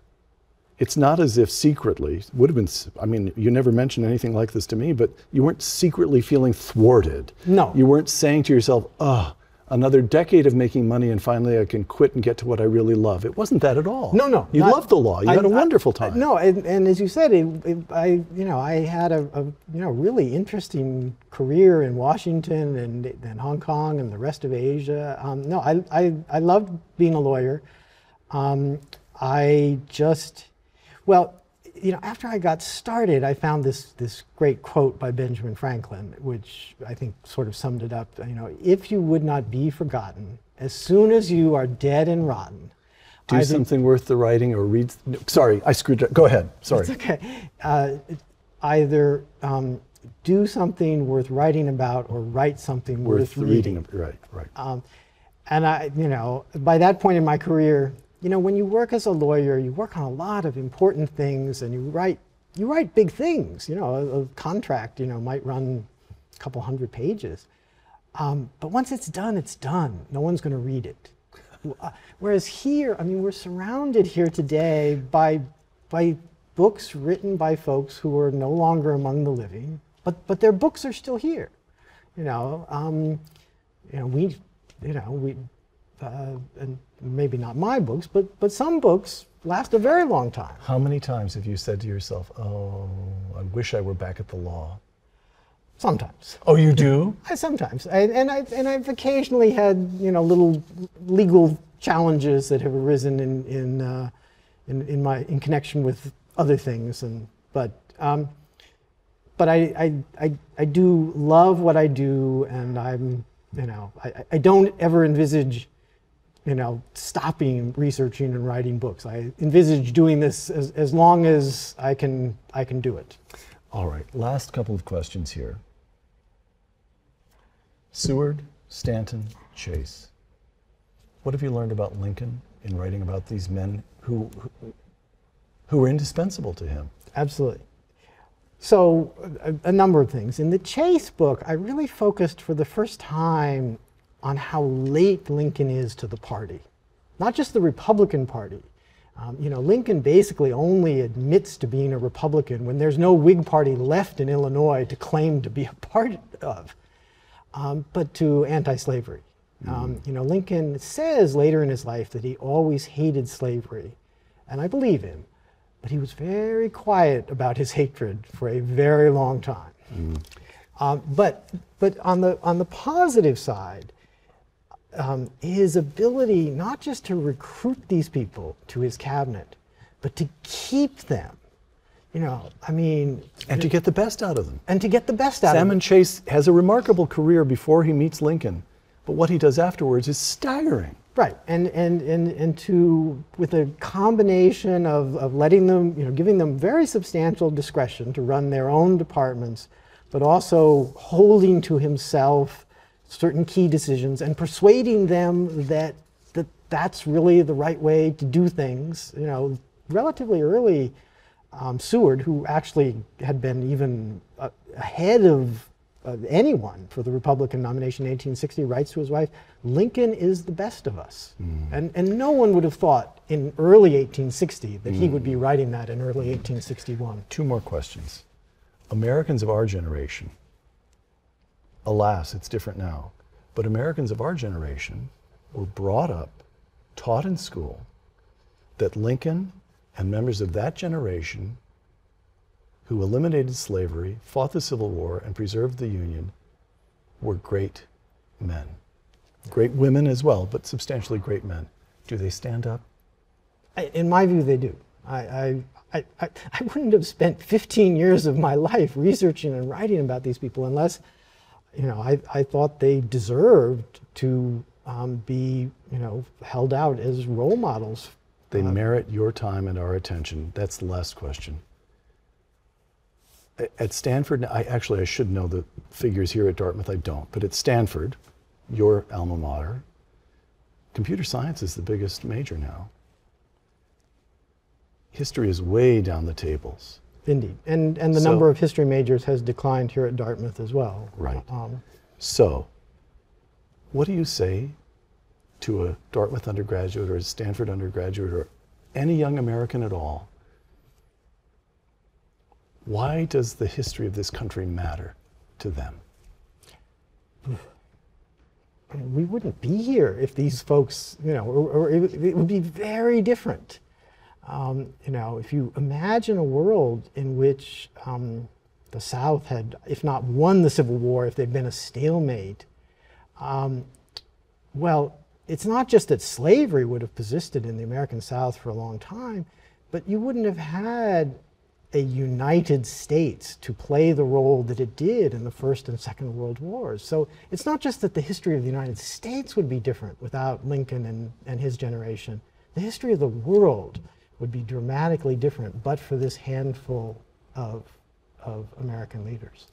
it's not as if secretly would have been. I mean, you never mentioned anything like this to me, but you weren't secretly feeling thwarted. No. You weren't saying to yourself, "Oh, another decade of making money, and finally I can quit and get to what I really love." It wasn't that at all. No, no. You not- loved the law. You I- had a wonderful time. No, and, and as you said, it, it, I you know I had a, a you know really interesting career in Washington and, and Hong Kong and the rest of Asia. Um, no, I, I I loved being a lawyer. Um, I just well. You know, after I got started, I found this this great quote by Benjamin Franklin, which I think sort of summed it up. You know, if you would not be forgotten, as soon as you are dead and rotten, Do something worth the writing, or read. no, sorry, I screwed up. Go ahead. Sorry. It's okay. Uh, either um, do something worth writing about or write something worth, worth the reading. Right. Right. Um, and I, you know, by that point in my career, you know, when you work as a lawyer, you work on a lot of important things, and you write, you write big things. You know, a, a contract, you know, might run a couple hundred pages, um, but once it's done, it's done. No one's going to read it. Uh, Whereas here, I mean, we're surrounded here today by, by books written by folks who are no longer among the living, but, but their books are still here. You know, um, you know, we, you know, we, uh, and maybe not my books, but, but some books last a very long time. How many times have you said to yourself, "Oh, I wish I were back at the law"? Sometimes. Oh, you do? I sometimes, I, and I and I've occasionally had you know little legal challenges that have arisen in in uh, in, in my in connection with other things, and but um, but I, I I I do love what I do, and I'm You know, I, I- I don't ever envisage, you know, stopping researching and writing books. I envisage doing this as, as long as I can, I can do it. All right, last couple of questions here. Seward, Stanton, Chase. What have you learned about Lincoln in writing about these men who, who, who were indispensable to him? Absolutely. So, a, a number of things. In the Chase book, I really focused for the first time on how late Lincoln is to the party, not just the Republican Party. Um, you know, Lincoln basically only admits to being a Republican when there's no Whig Party left in Illinois to claim to be a part of, um, but to anti slavery. Um, you know, Lincoln says later in his life that he always hated slavery, and I believe him. But he was very quiet about his hatred for a very long time. Um, but but on the on the positive side, um, his ability not just to recruit these people to his cabinet, but to keep them. You know, I mean, And to get the best out of them. and to get the best out of them. Salmon. Chase has a remarkable career before he meets Lincoln, but what he does afterwards is staggering. Right, and, and, and, and to, with a combination of, of letting them, you know, giving them very substantial discretion to run their own departments, but also holding to himself certain key decisions and persuading them that, that that's really the right way to do things. You know, relatively early, um, Seward, who actually had been even uh, ahead of uh, anyone for the Republican nomination in 1860, writes to his wife, Lincoln is the best of us. And, and no one would have thought in early 1860 that he would be writing that in early 1861. Two more questions. Americans of our generation, alas, it's different now, but Americans of our generation were brought up, taught in school, that Lincoln and members of that generation who eliminated slavery, fought the Civil War, and preserved the Union were great men. Great women as well, but substantially great men. Do they stand up? In my view, they do. I, I, I, I wouldn't have spent 15 years of my life researching and writing about these people unless, you know, I, I thought they deserved to um, be, you know, held out as role models. They merit your time and our attention. That's the last question. At Stanford, I actually I should know the figures here at Dartmouth. I don't, but at Stanford, your alma mater, computer science is the biggest major now. History is way down the tables. Indeed. And, and the So- number of history majors has declined here at Dartmouth as well. Right. Um, So, what do you say to a Dartmouth undergraduate or a Stanford undergraduate or any young American at all? Why does the history of this country matter to them? we wouldn't be here if these folks, you know, or, or it, would- it would be very different. Um, you know, if you imagine a world in which um, the South had, if not won the Civil War, if there'd been a stalemate, um, well, it's not just that slavery would have persisted in the American South for a long time, but you wouldn't have had a United States to play the role that it did in the First and Second World Wars. So it's not just that the history of the United States would be different without Lincoln and, and his generation. The history of the world would be dramatically different but for this handful of, of American leaders.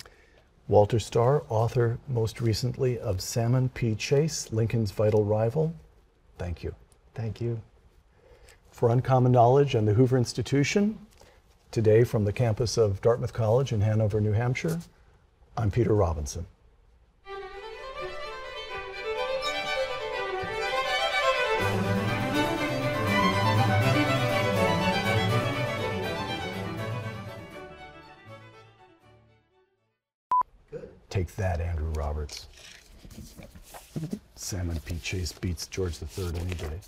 Walter Stahr, author most recently of Salmon P. Chase, Lincoln's Vital Rival. Thank you. Thank you. For Uncommon Knowledge and the Hoover Institution, today from the campus of Dartmouth College in Hanover, New Hampshire, I'm Peter Robinson. That, Andrew Roberts. Salmon P. Chase beats George III any day.